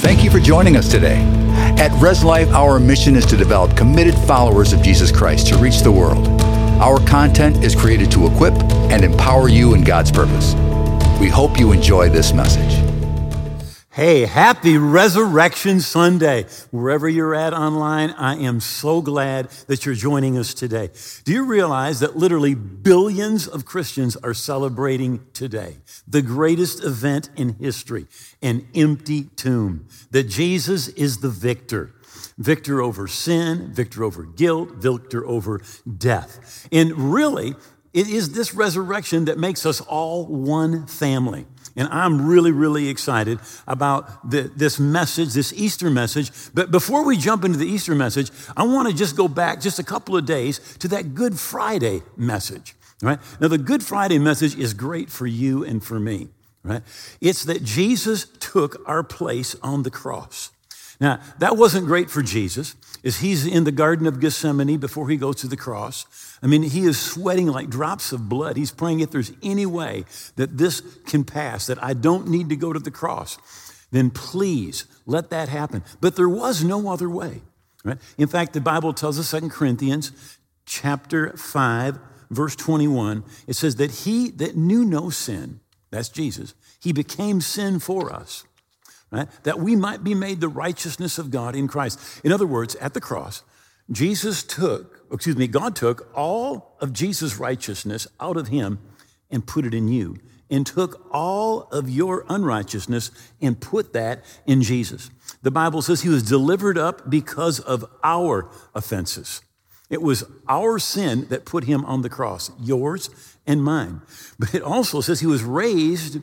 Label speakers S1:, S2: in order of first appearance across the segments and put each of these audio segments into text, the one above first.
S1: Thank you for joining us today. At Res Life, our mission is to develop committed followers of Jesus Christ to reach the world. Our content is created to equip and empower you in God's purpose. We hope you enjoy this message.
S2: Hey, happy Resurrection Sunday. Wherever you're at online, I am so glad that you're joining us today. Do you realize that literally billions of Christians are celebrating today? The greatest event in history, an empty tomb. That Jesus is the victor victor over sin, victor over guilt, victor over death. And really, it is this resurrection that makes us all one family. And I'm really, really excited about the, this message, this Easter message. But before we jump into the Easter message, I want to just go back just a couple of days to that Good Friday message. Right? Now, the Good Friday message is great for you and for me. Right? It's that Jesus took our place on the cross. Now, that wasn't great for Jesus, as he's in the Garden of Gethsemane before he goes to the cross. I mean, he is sweating like drops of blood. He's praying if there's any way that this can pass, that I don't need to go to the cross, then please let that happen. But there was no other way. Right? In fact, the Bible tells us, 2 Corinthians chapter 5, verse 21, it says that he that knew no sin, that's Jesus, he became sin for us right? That we might be made the righteousness of God in Christ. In other words, at the cross, Jesus took, excuse me, God took all of Jesus' righteousness out of him and put it in you, and took all of your unrighteousness and put that in Jesus. The Bible says he was delivered up because of our offenses. It was our sin that put him on the cross, yours and mine. But it also says he was raised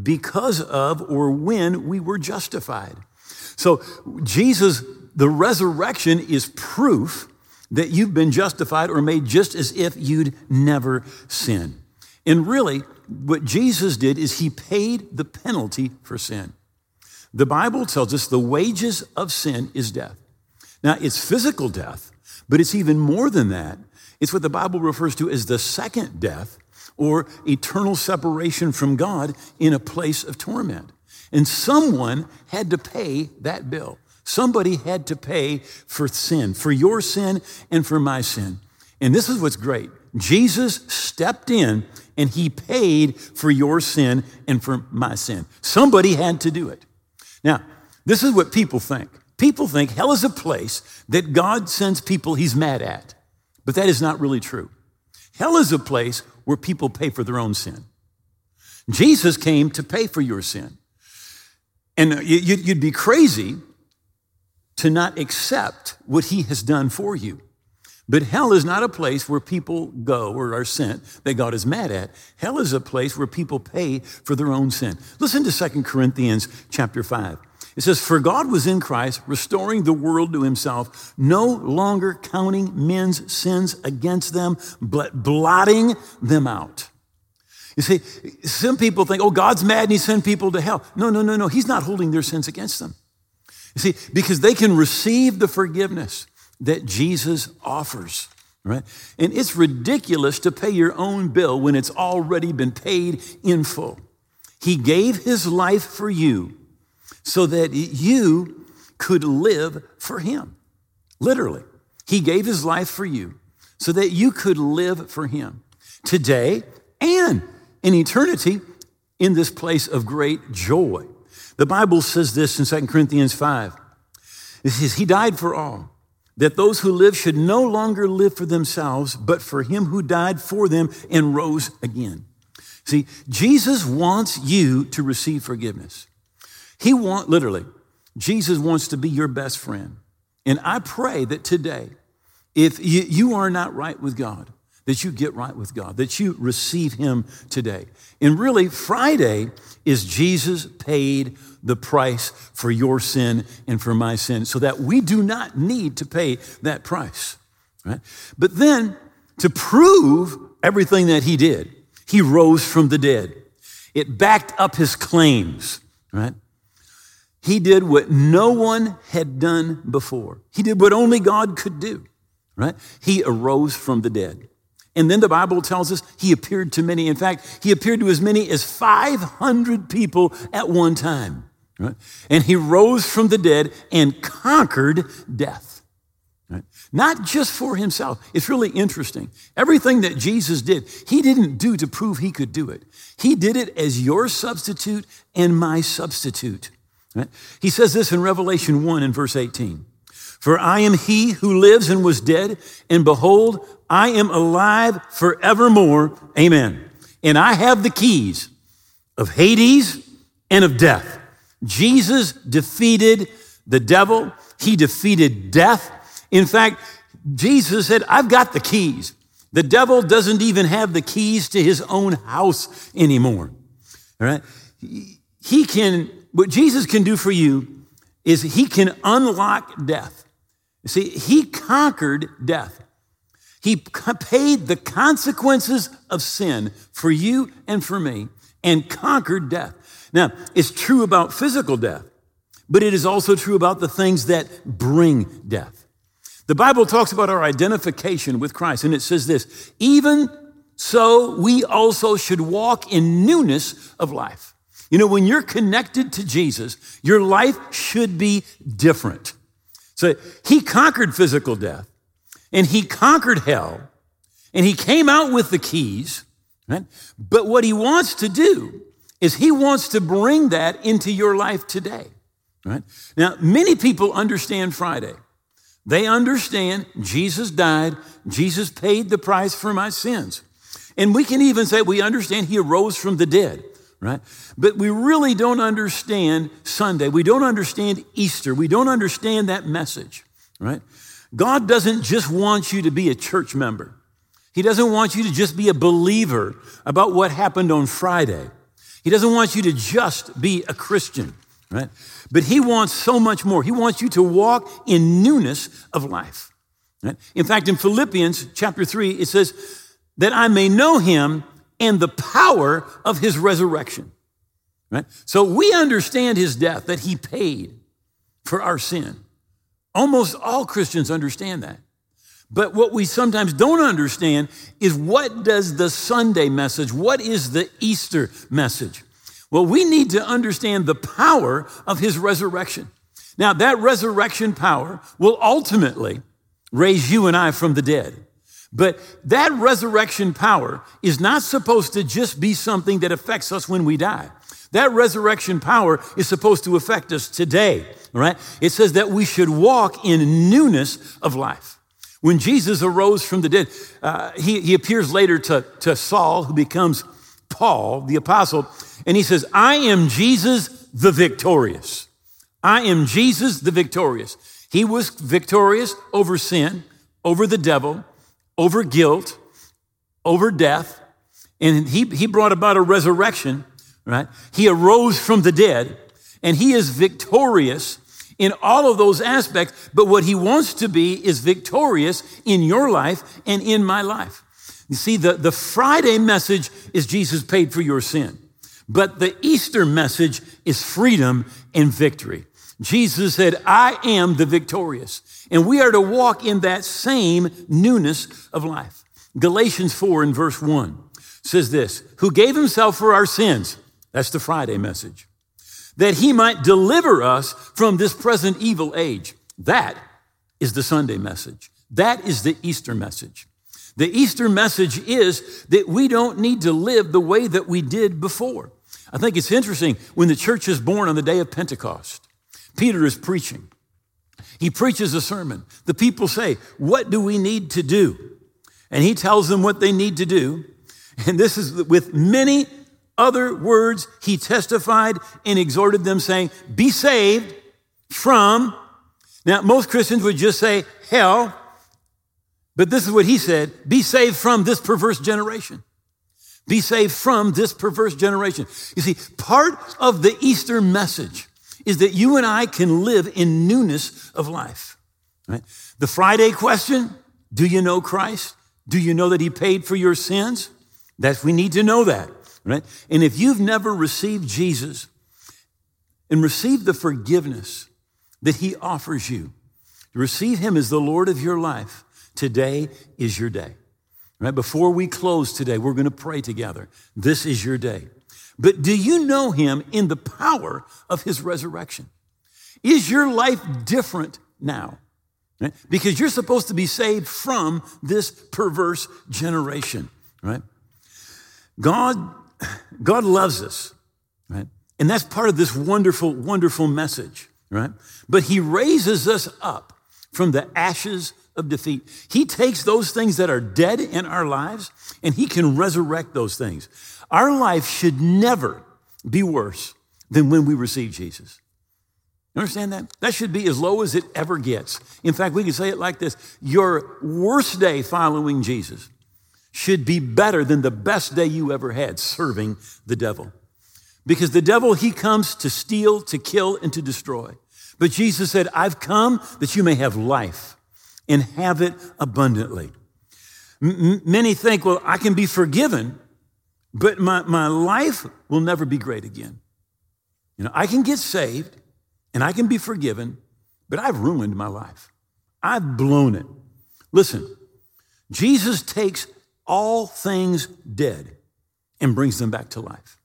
S2: because of or when we were justified. So, Jesus, the resurrection is proof that you've been justified or made just as if you'd never sinned. And really, what Jesus did is he paid the penalty for sin. The Bible tells us the wages of sin is death. Now, it's physical death, but it's even more than that. It's what the Bible refers to as the second death, or eternal separation from God in a place of torment. And someone had to pay that bill. Somebody had to pay for sin, for your sin and for my sin. And this is what's great Jesus stepped in and he paid for your sin and for my sin. Somebody had to do it. Now, this is what people think. People think hell is a place that God sends people he's mad at. But that is not really true. Hell is a place where people pay for their own sin. Jesus came to pay for your sin. And uh, you'd be crazy to not accept what he has done for you. But hell is not a place where people go or are sent that God is mad at. Hell is a place where people pay for their own sin. Listen to 2 Corinthians chapter 5. It says, For God was in Christ, restoring the world to himself, no longer counting men's sins against them, but blotting them out. You see, some people think, oh, God's mad and he sent people to hell. No, no, no, no. He's not holding their sins against them. You see, because they can receive the forgiveness that Jesus offers, right? And it's ridiculous to pay your own bill when it's already been paid in full. He gave his life for you so that you could live for Him. Literally, He gave His life for you so that you could live for Him today and in eternity in this place of great joy. The Bible says this in 2 Corinthians 5. It says, He died for all, that those who live should no longer live for themselves, but for Him who died for them and rose again. See, Jesus wants you to receive forgiveness. He want literally, Jesus wants to be your best friend. And I pray that today, if you, are not right with God, that you get right with God, that you receive Him today. And really, Friday is Jesus paid the price for your sin and for my sin so that we do not need to pay that price. Right? But then, to prove everything that He did, He rose from the dead. It backed up His claims, right? He did what no one had done before. He did what only God could do, right? He arose from the dead. And then the Bible tells us he appeared to many. In fact, he appeared to as many as 500 people at one time. Right? And he rose from the dead and conquered death. Right? Not just for himself. It's really interesting. Everything that Jesus did, he didn't do to prove he could do it. He did it as your substitute and my substitute. He says this in Revelation 1 and verse 18. For I am he who lives and was dead, and behold, I am alive forevermore. Amen. And I have the keys of Hades and of death. Jesus defeated the devil, he defeated death. In fact, Jesus said, I've got the keys. The devil doesn't even have the keys to his own house anymore. All right? He can, what Jesus can do for you is he can unlock death. You see, he conquered death. He paid the consequences of sin for you and for me and conquered death. Now, it's true about physical death, but it is also true about the things that bring death. The Bible talks about our identification with Christ, and it says this even so, we also should walk in newness of life. You know, when you're connected to Jesus, your life should be different. So he conquered physical death, and he conquered hell, and he came out with the keys, right? But what he wants to do is he wants to bring that into your life today. Right? Now, many people understand Friday. They understand Jesus died, Jesus paid the price for my sins. And we can even say we understand he arose from the dead, right? But we really don't understand Sunday. We don't understand Easter. We don't understand that message, right? God doesn't just want you to be a church member. He doesn't want you to just be a believer about what happened on Friday. He doesn't want you to just be a Christian, right? But he wants so much more. He wants you to walk in newness of life. Right? In fact, in Philippians chapter 3, it says, that I may know him and the power of his resurrection. Right? So we understand his death, that he paid for our sin. Almost all Christians understand that. But what we sometimes don't understand is what does the Sunday message, what is the Easter message? Well, we need to understand the power of his resurrection. Now, that resurrection power will ultimately raise you and I from the dead. But that resurrection power is not supposed to just be something that affects us when we die. That resurrection power is supposed to affect us today, right? It says that we should walk in newness of life. When Jesus arose from the dead, uh, he, he appears later to, to Saul, who becomes Paul, the apostle, and he says, I am Jesus the victorious. I am Jesus the victorious. He was victorious over sin, over the devil, over guilt, over death, and he, he brought about a resurrection, right? He arose from the dead, and he is victorious in all of those aspects, but what he wants to be is victorious in your life and in my life. You see, the, the Friday message is Jesus paid for your sin, but the Easter message is freedom and victory. Jesus said, I am the victorious. And we are to walk in that same newness of life. Galatians 4 and verse 1 says this Who gave himself for our sins. That's the Friday message that he might deliver us from this present evil age. That is the Sunday message. That is the Easter message. The Easter message is that we don't need to live the way that we did before. I think it's interesting when the church is born on the day of Pentecost. Peter is preaching. He preaches a sermon. The people say, What do we need to do? And he tells them what they need to do. And this is with many other words, he testified and exhorted them, saying, Be saved from. Now, most Christians would just say hell, but this is what he said Be saved from this perverse generation. Be saved from this perverse generation. You see, part of the Easter message is that you and I can live in newness of life. Right? The Friday question do you know Christ? Do you know that he paid for your sins? That we need to know that right? And if you've never received Jesus and received the forgiveness that he offers you, receive him as the Lord of your life, today is your day. Right? Before we close today, we're going to pray together. This is your day. But do you know him in the power of his resurrection? Is your life different now? Right? Because you're supposed to be saved from this perverse generation, right? God, God loves us, right? And that's part of this wonderful, wonderful message, right? But he raises us up from the ashes of defeat. He takes those things that are dead in our lives and he can resurrect those things. Our life should never be worse than when we receive Jesus. You understand that? That should be as low as it ever gets. In fact, we can say it like this Your worst day following Jesus should be better than the best day you ever had serving the devil. Because the devil, he comes to steal, to kill, and to destroy. But Jesus said, I've come that you may have life and have it abundantly. M- many think, well, I can be forgiven, but my, my life will never be great again. You know, I can get saved and I can be forgiven, but I've ruined my life. I've blown it. Listen, Jesus takes all things dead and brings them back to life.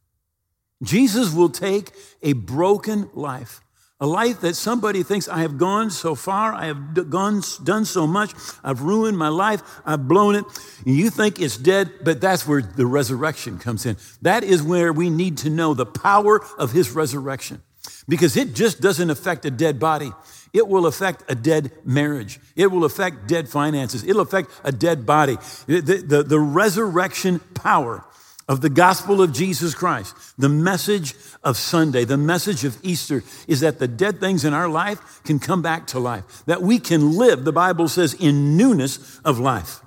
S2: Jesus will take a broken life a life that somebody thinks, I have gone so far, I have gone, done so much, I've ruined my life, I've blown it. You think it's dead, but that's where the resurrection comes in. That is where we need to know the power of his resurrection. Because it just doesn't affect a dead body. It will affect a dead marriage. It will affect dead finances. It'll affect a dead body. The, the, the resurrection power of the gospel of Jesus Christ, the message of Sunday, the message of Easter is that the dead things in our life can come back to life, that we can live, the Bible says, in newness of life.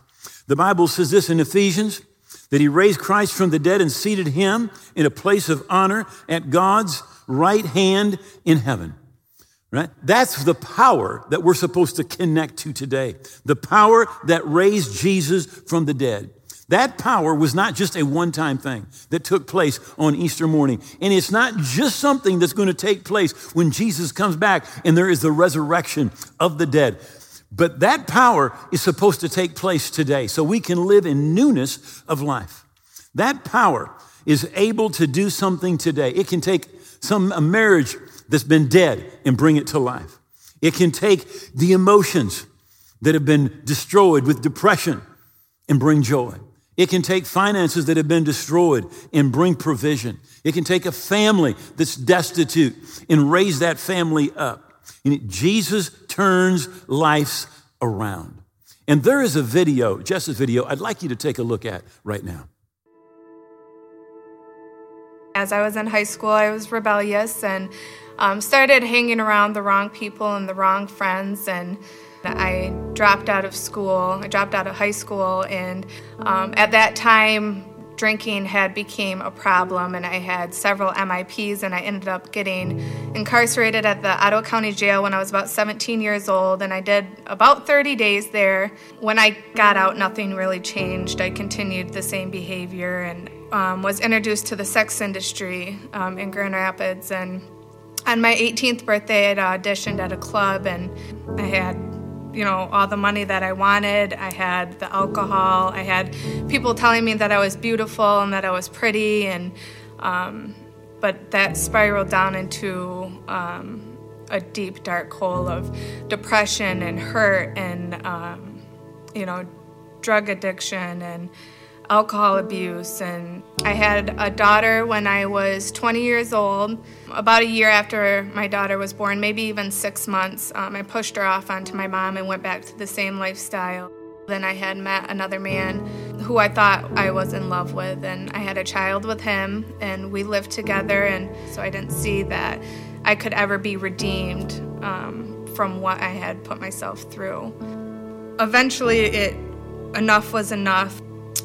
S2: The Bible says this in Ephesians that he raised Christ from the dead and seated him in a place of honor at God's right hand in heaven. Right? That's the power that we're supposed to connect to today. The power that raised Jesus from the dead. That power was not just a one time thing that took place on Easter morning. And it's not just something that's going to take place when Jesus comes back and there is the resurrection of the dead. But that power is supposed to take place today so we can live in newness of life. That power is able to do something today. It can take some a marriage that's been dead and bring it to life. It can take the emotions that have been destroyed with depression and bring joy. It can take finances that have been destroyed and bring provision. It can take a family that's destitute and raise that family up. And Jesus turns lives around. And there is a video, a video, I'd like you to take a look at right now.
S3: As I was in high school, I was rebellious and um, started hanging around the wrong people and the wrong friends and I dropped out of school. I dropped out of high school, and um, at that time, drinking had became a problem, and I had several MIPs, and I ended up getting incarcerated at the Ottawa County Jail when I was about 17 years old, and I did about 30 days there. When I got out, nothing really changed. I continued the same behavior and um, was introduced to the sex industry um, in Grand Rapids, and on my 18th birthday, I'd auditioned at a club, and I had you know, all the money that I wanted. I had the alcohol. I had people telling me that I was beautiful and that I was pretty, and um, but that spiraled down into um, a deep, dark hole of depression and hurt, and um, you know, drug addiction and alcohol abuse. And I had a daughter when I was 20 years old. About a year after my daughter was born, maybe even six months, um, I pushed her off onto my mom and went back to the same lifestyle. Then I had met another man who I thought I was in love with, and I had a child with him, and we lived together. And so I didn't see that I could ever be redeemed um, from what I had put myself through. Eventually, it enough was enough.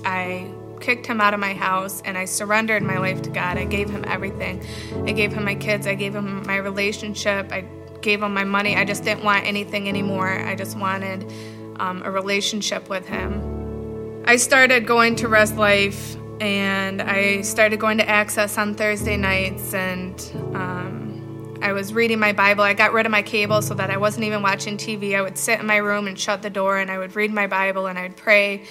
S3: I kicked him out of my house and I surrendered my life to God. I gave him everything. I gave him my kids, I gave him my relationship, I gave him my money. I just didn't want anything anymore. I just wanted um, a relationship with him. I started going to Res Life and I started going to Access on Thursday nights and um, I was reading my Bible. I got rid of my cable so that I wasn't even watching TV. I would sit in my room and shut the door and I would read my Bible and I'd pray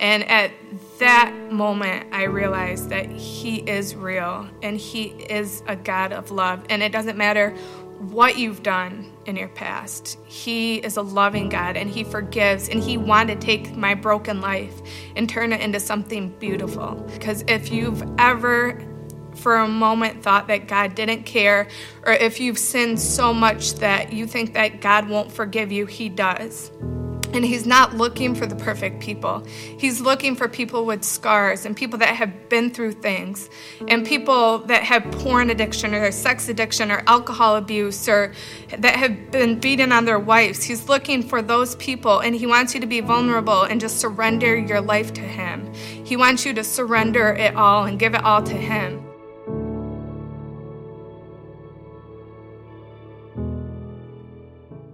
S3: and at that moment, I realized that He is real and He is a God of love. And it doesn't matter what you've done in your past. He is a loving God and He forgives, and He wanted to take my broken life and turn it into something beautiful. Because if you've ever for a moment thought that God didn't care, or if you've sinned so much that you think that God won't forgive you, He does. And he's not looking for the perfect people. He's looking for people with scars and people that have been through things and people that have porn addiction or sex addiction or alcohol abuse or that have been beaten on their wives. He's looking for those people and he wants you to be vulnerable and just surrender your life to him. He wants you to surrender it all and give it all to him.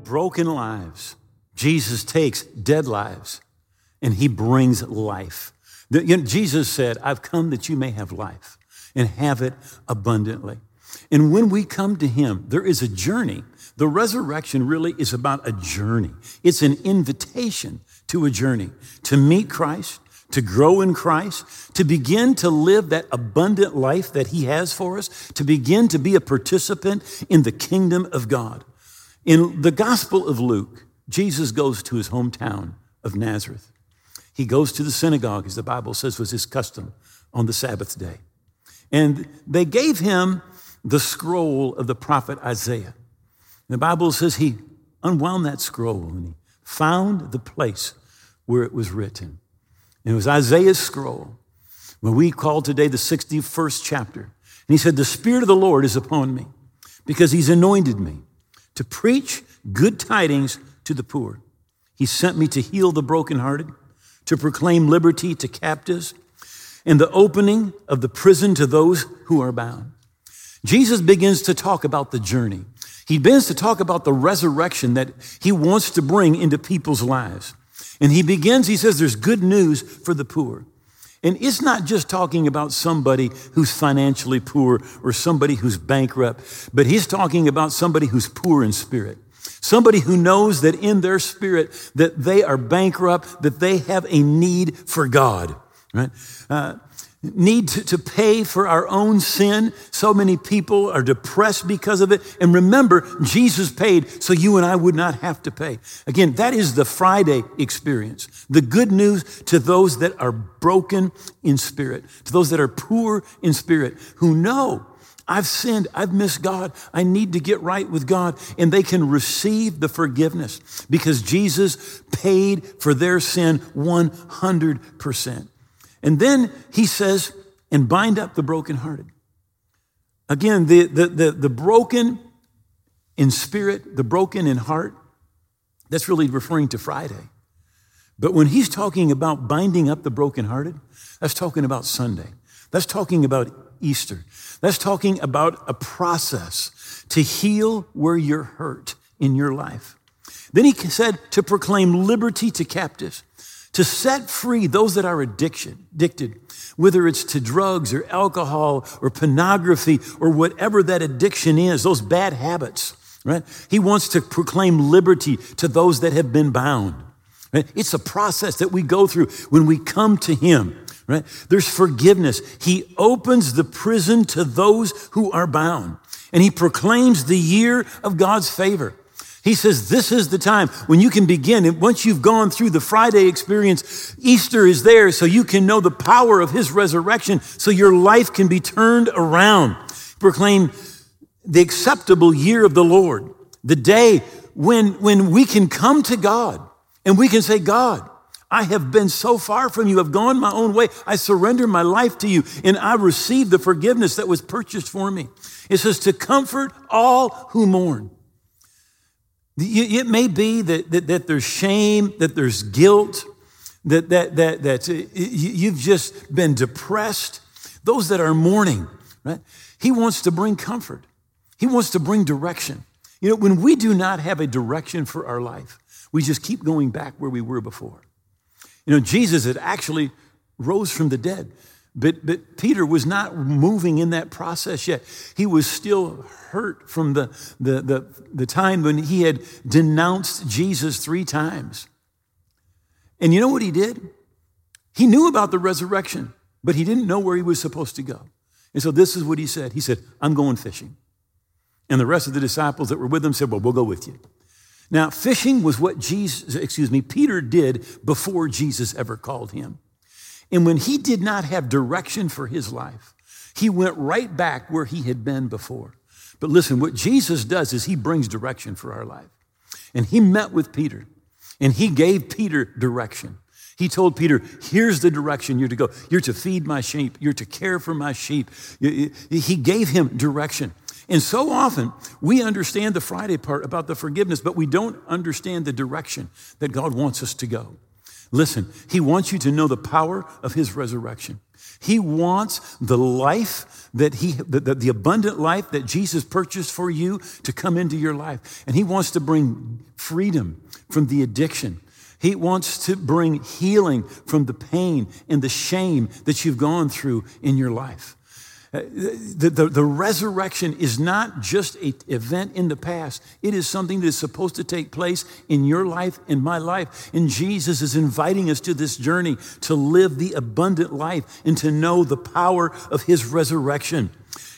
S2: Broken lives Jesus takes dead lives and he brings life. The, you know, Jesus said, I've come that you may have life and have it abundantly. And when we come to him, there is a journey. The resurrection really is about a journey. It's an invitation to a journey to meet Christ, to grow in Christ, to begin to live that abundant life that He has for us, to begin to be a participant in the kingdom of God. In the Gospel of Luke, Jesus goes to his hometown of Nazareth. He goes to the synagogue, as the Bible says was his custom on the Sabbath day. And they gave him the scroll of the prophet Isaiah. And the Bible says he unwound that scroll and he found the place where it was written. And it was Isaiah's scroll, what we call today the 61st chapter. And he said, The Spirit of the Lord is upon me because he's anointed me to preach good tidings to the poor. He sent me to heal the brokenhearted, to proclaim liberty to captives, and the opening of the prison to those who are bound. Jesus begins to talk about the journey. He begins to talk about the resurrection that he wants to bring into people's lives. And he begins, he says, there's good news for the poor. And it's not just talking about somebody who's financially poor or somebody who's bankrupt, but he's talking about somebody who's poor in spirit. Somebody who knows that in their spirit that they are bankrupt, that they have a need for God, right? Uh, need to, to pay for our own sin. So many people are depressed because of it. And remember, Jesus paid so you and I would not have to pay. Again, that is the Friday experience. The good news to those that are broken in spirit, to those that are poor in spirit, who know I've sinned. I've missed God. I need to get right with God. And they can receive the forgiveness because Jesus paid for their sin 100%. And then he says, and bind up the brokenhearted. Again, the, the, the, the broken in spirit, the broken in heart, that's really referring to Friday. But when he's talking about binding up the brokenhearted, that's talking about Sunday. That's talking about Easter. That's talking about a process to heal where you're hurt in your life. Then he said to proclaim liberty to captives, to set free those that are addiction, addicted, whether it's to drugs or alcohol or pornography or whatever that addiction is, those bad habits, right? He wants to proclaim liberty to those that have been bound. Right? It's a process that we go through when we come to him right? There's forgiveness. He opens the prison to those who are bound, and he proclaims the year of God's favor. He says, This is the time when you can begin. And once you've gone through the Friday experience, Easter is there so you can know the power of his resurrection, so your life can be turned around. Proclaim the acceptable year of the Lord, the day when, when we can come to God and we can say, God, I have been so far from you. I've gone my own way. I surrender my life to you and I receive the forgiveness that was purchased for me. It says to comfort all who mourn. It may be that, that, that there's shame, that there's guilt, that, that, that, that uh, you've just been depressed. Those that are mourning, right? He wants to bring comfort. He wants to bring direction. You know, when we do not have a direction for our life, we just keep going back where we were before. You know, Jesus had actually rose from the dead, but, but Peter was not moving in that process yet. He was still hurt from the, the, the, the time when he had denounced Jesus three times. And you know what he did? He knew about the resurrection, but he didn't know where he was supposed to go. And so this is what he said. He said, I'm going fishing. And the rest of the disciples that were with him said, Well, we'll go with you. Now, fishing was what Jesus, excuse me, Peter did before Jesus ever called him. And when he did not have direction for his life, he went right back where he had been before. But listen, what Jesus does is he brings direction for our life. And he met with Peter and he gave Peter direction. He told Peter, Here's the direction you're to go. You're to feed my sheep, you're to care for my sheep. He gave him direction. And so often we understand the Friday part about the forgiveness, but we don't understand the direction that God wants us to go. Listen, He wants you to know the power of His resurrection. He wants the life that He, the, the, abundant life that Jesus purchased for you to come into your life. And He wants to bring freedom from the addiction. He wants to bring healing from the pain and the shame that you've gone through in your life. The, the, the, resurrection is not just an event in the past. It is something that is supposed to take place in your life, in my life. And Jesus is inviting us to this journey to live the abundant life and to know the power of his resurrection.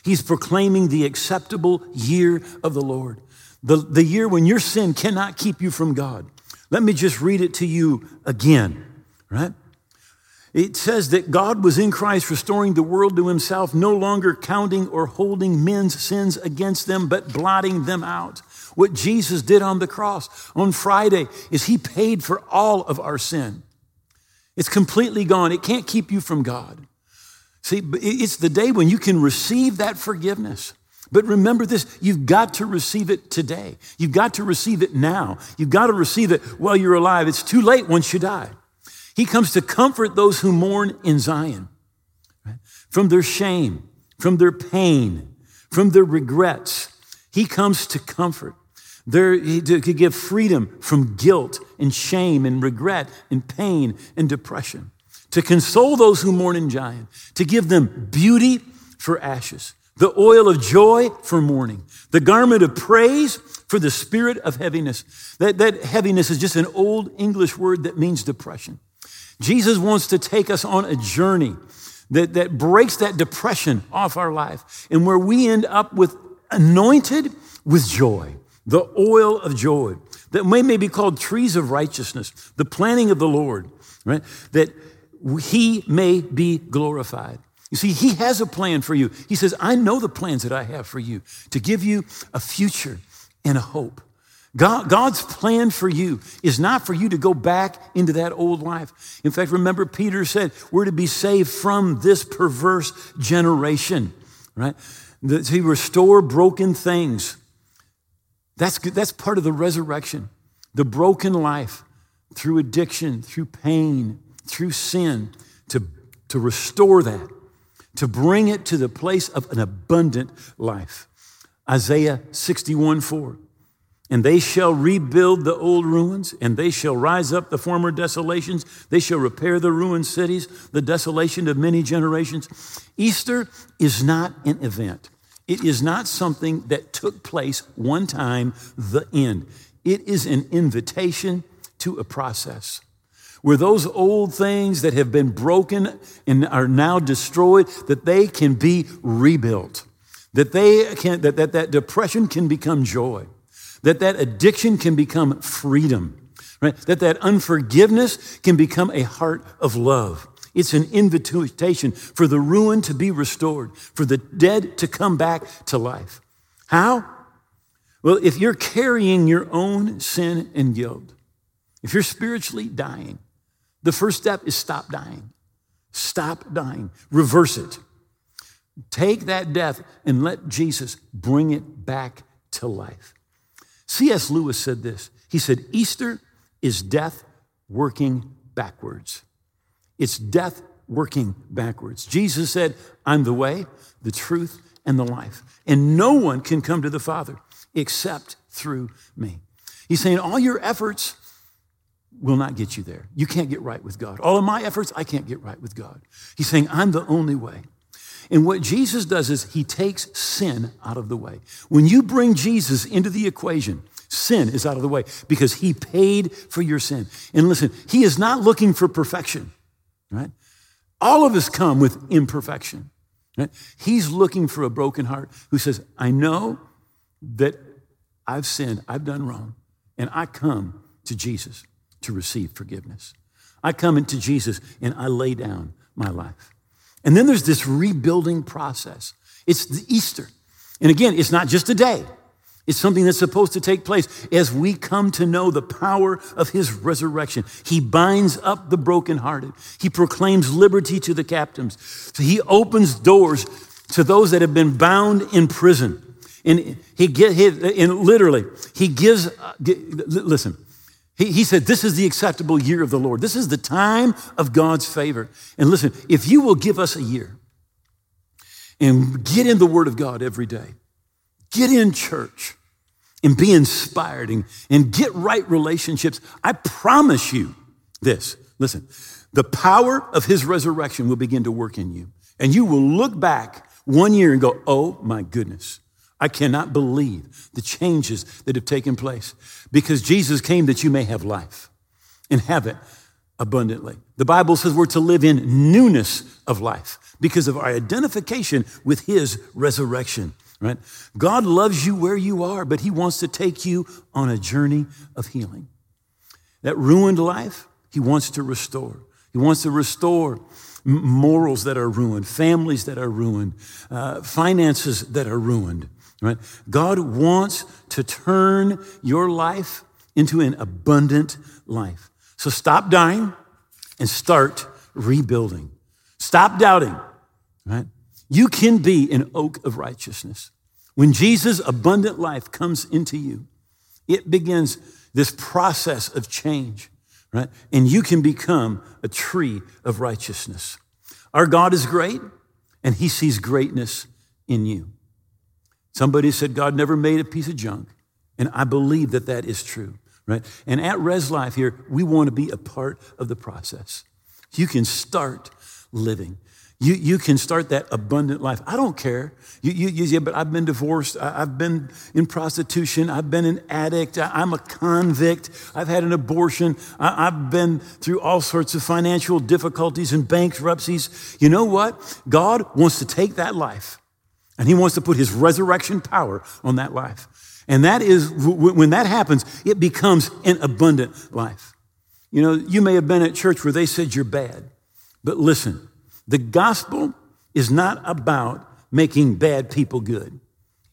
S2: He's proclaiming the acceptable year of the Lord, the, the year when your sin cannot keep you from God. Let me just read it to you again, right? It says that God was in Christ restoring the world to himself, no longer counting or holding men's sins against them, but blotting them out. What Jesus did on the cross on Friday is he paid for all of our sin. It's completely gone. It can't keep you from God. See, it's the day when you can receive that forgiveness. But remember this, you've got to receive it today. You've got to receive it now. You've got to receive it while you're alive. It's too late once you die. He comes to comfort those who mourn in Zion right? from their shame, from their pain, from their regrets. He comes to comfort. There, to give freedom from guilt and shame and regret and pain and depression. To console those who mourn in Zion. To give them beauty for ashes. The oil of joy for mourning. The garment of praise for the spirit of heaviness. That, that heaviness is just an old English word that means depression. Jesus wants to take us on a journey that, that breaks that depression off our life and where we end up with anointed with joy, the oil of joy that may, may be called trees of righteousness, the planting of the Lord, right? That he may be glorified. You see, he has a plan for you. He says, I know the plans that I have for you to give you a future and a hope. God, God's plan for you is not for you to go back into that old life. In fact, remember, Peter said, We're to be saved from this perverse generation, right? To restore broken things. That's, that's part of the resurrection. The broken life through addiction, through pain, through sin, to, to restore that, to bring it to the place of an abundant life. Isaiah 61 4. And they shall rebuild the old ruins, and they shall rise up the former desolations. They shall repair the ruined cities, the desolation of many generations. Easter is not an event, it is not something that took place one time, the end. It is an invitation to a process where those old things that have been broken and are now destroyed that they can be rebuilt that they can that, that, that depression can become joy that that addiction can become freedom, right? That that unforgiveness can become a heart of love. It's an invitation for the ruin to be restored, for the dead to come back to life. How? Well, if you're carrying your own sin and guilt, if you're spiritually dying, the first step is stop dying. Stop dying. Reverse it. Take that death and let Jesus bring it back to life. C.S. Lewis said this He said, Easter is death working backwards. It's death working backwards. Jesus said, I'm the way, the truth, and the life. And no one can come to the Father except through me. He's saying, All your efforts will not get you there. You can't get right with God. All of my efforts, I can't get right with God. He's saying, I'm the only way. And what Jesus does is he takes sin out of the way. When you bring Jesus into the equation, sin is out of the way because he paid for your sin. And listen, he is not looking for perfection. right? All of us come with imperfection. Right? He's looking for a broken heart who says, I know that I've sinned, I've done wrong, and I come to Jesus to receive forgiveness. I come into Jesus and I lay down my life. And then there's this rebuilding process. It's the Easter. And again, it's not just a day. It's something that's supposed to take place as we come to know the power of his resurrection. He binds up the brokenhearted. He proclaims liberty to the captives. So he opens doors to those that have been bound in prison. And he get and literally he gives uh, listen. He, he said, This is the acceptable year of the Lord. This is the time of God's favor. And listen, if you will give us a year and get in the Word of God every day, get in church, and be inspired and, and get right relationships, I promise you this. Listen, the power of his resurrection will begin to work in you. And you will look back one year and go, oh my goodness, I cannot believe the changes that have taken place because Jesus came that you may have life and have it abundantly. The Bible says we're to live in newness of life because of our identification with his resurrection right? God loves you where you are, but He wants to take you on a journey of healing. That ruined life, He wants to restore. He wants to restore morals that are ruined, families that are ruined, uh, finances that are ruined, right? God wants to turn your life into an abundant life. So stop dying and start rebuilding. Stop doubting, right? You can be an oak of righteousness. When Jesus' abundant life comes into you, it begins this process of change, right? And you can become a tree of righteousness. Our God is great, and He sees greatness in you. Somebody said God never made a piece of junk, and I believe that that is true, right? And at Res Life here, we want to be a part of the process. You can start living. You, you can start that abundant life. I don't care. You, you, you yeah, but I've been divorced. I, have been in prostitution. I've been an addict. I, am a convict. I've had an abortion. I, I've been through all sorts of financial difficulties and bankruptcies. You know what? God wants to take that life and He wants to put His resurrection power on that life. And that is, when that happens, it becomes an abundant life. You know, you may have been at church where they said you're bad, but listen, the gospel is not about making bad people good,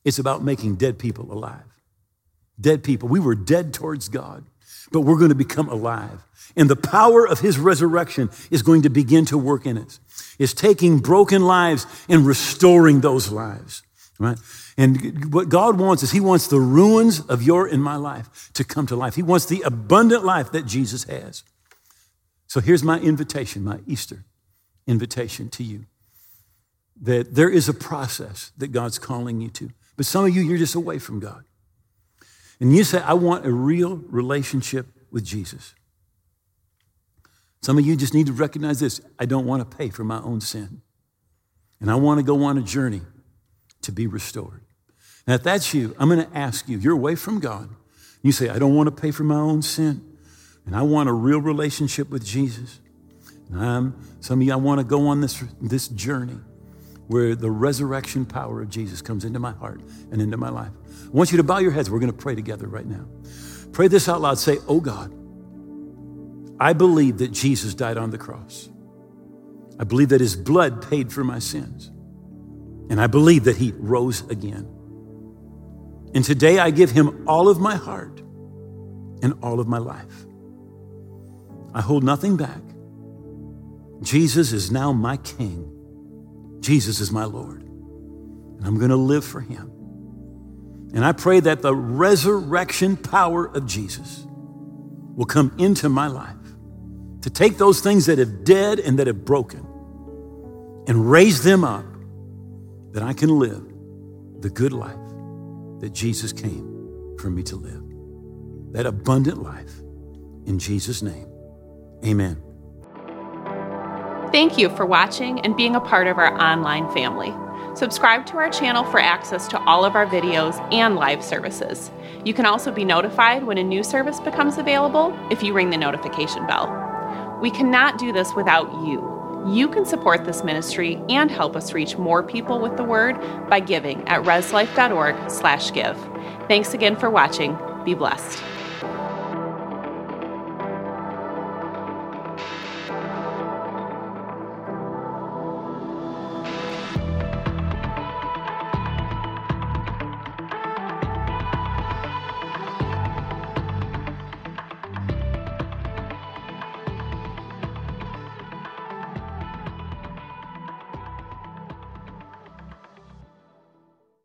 S2: it's about making dead people alive. Dead people. We were dead towards God, but we're going to become alive. And the power of his resurrection is going to begin to work in us. It's taking broken lives and restoring those lives, right? And what God wants is He wants the ruins of your and my life to come to life. He wants the abundant life that Jesus has. So here's my invitation, my Easter invitation to you that there is a process that God's calling you to. But some of you, you're just away from God. And you say, I want a real relationship with Jesus. Some of you just need to recognize this I don't want to pay for my own sin. And I want to go on a journey to be restored. Now, if that's you, I'm going to ask you, you're away from God. You say, I don't want to pay for my own sin. And I want a real relationship with Jesus. And I'm, some of you, I want to go on this, this journey where the resurrection power of Jesus comes into my heart and into my life. I want you to bow your heads. We're going to pray together right now. Pray this out loud. Say, Oh God, I believe that Jesus died on the cross. I believe that his blood paid for my sins. And I believe that he rose again. And today I give him all of my heart and all of my life. I hold nothing back. Jesus is now my King. Jesus is my Lord. And I'm going to live for him. And I pray that the resurrection power of Jesus will come into my life to take those things that have dead and that have broken and raise them up that I can live the good life that Jesus came for me to live. That abundant life. In Jesus' name, amen.
S4: Thank you for watching and being a part of our online family. Subscribe to our channel for access to all of our videos and live services. You can also be notified when a new service becomes available if you ring the notification bell. We cannot do this without you. You can support this ministry and help us reach more people with the word by giving at reslife.org/give. Thanks again for watching. Be blessed.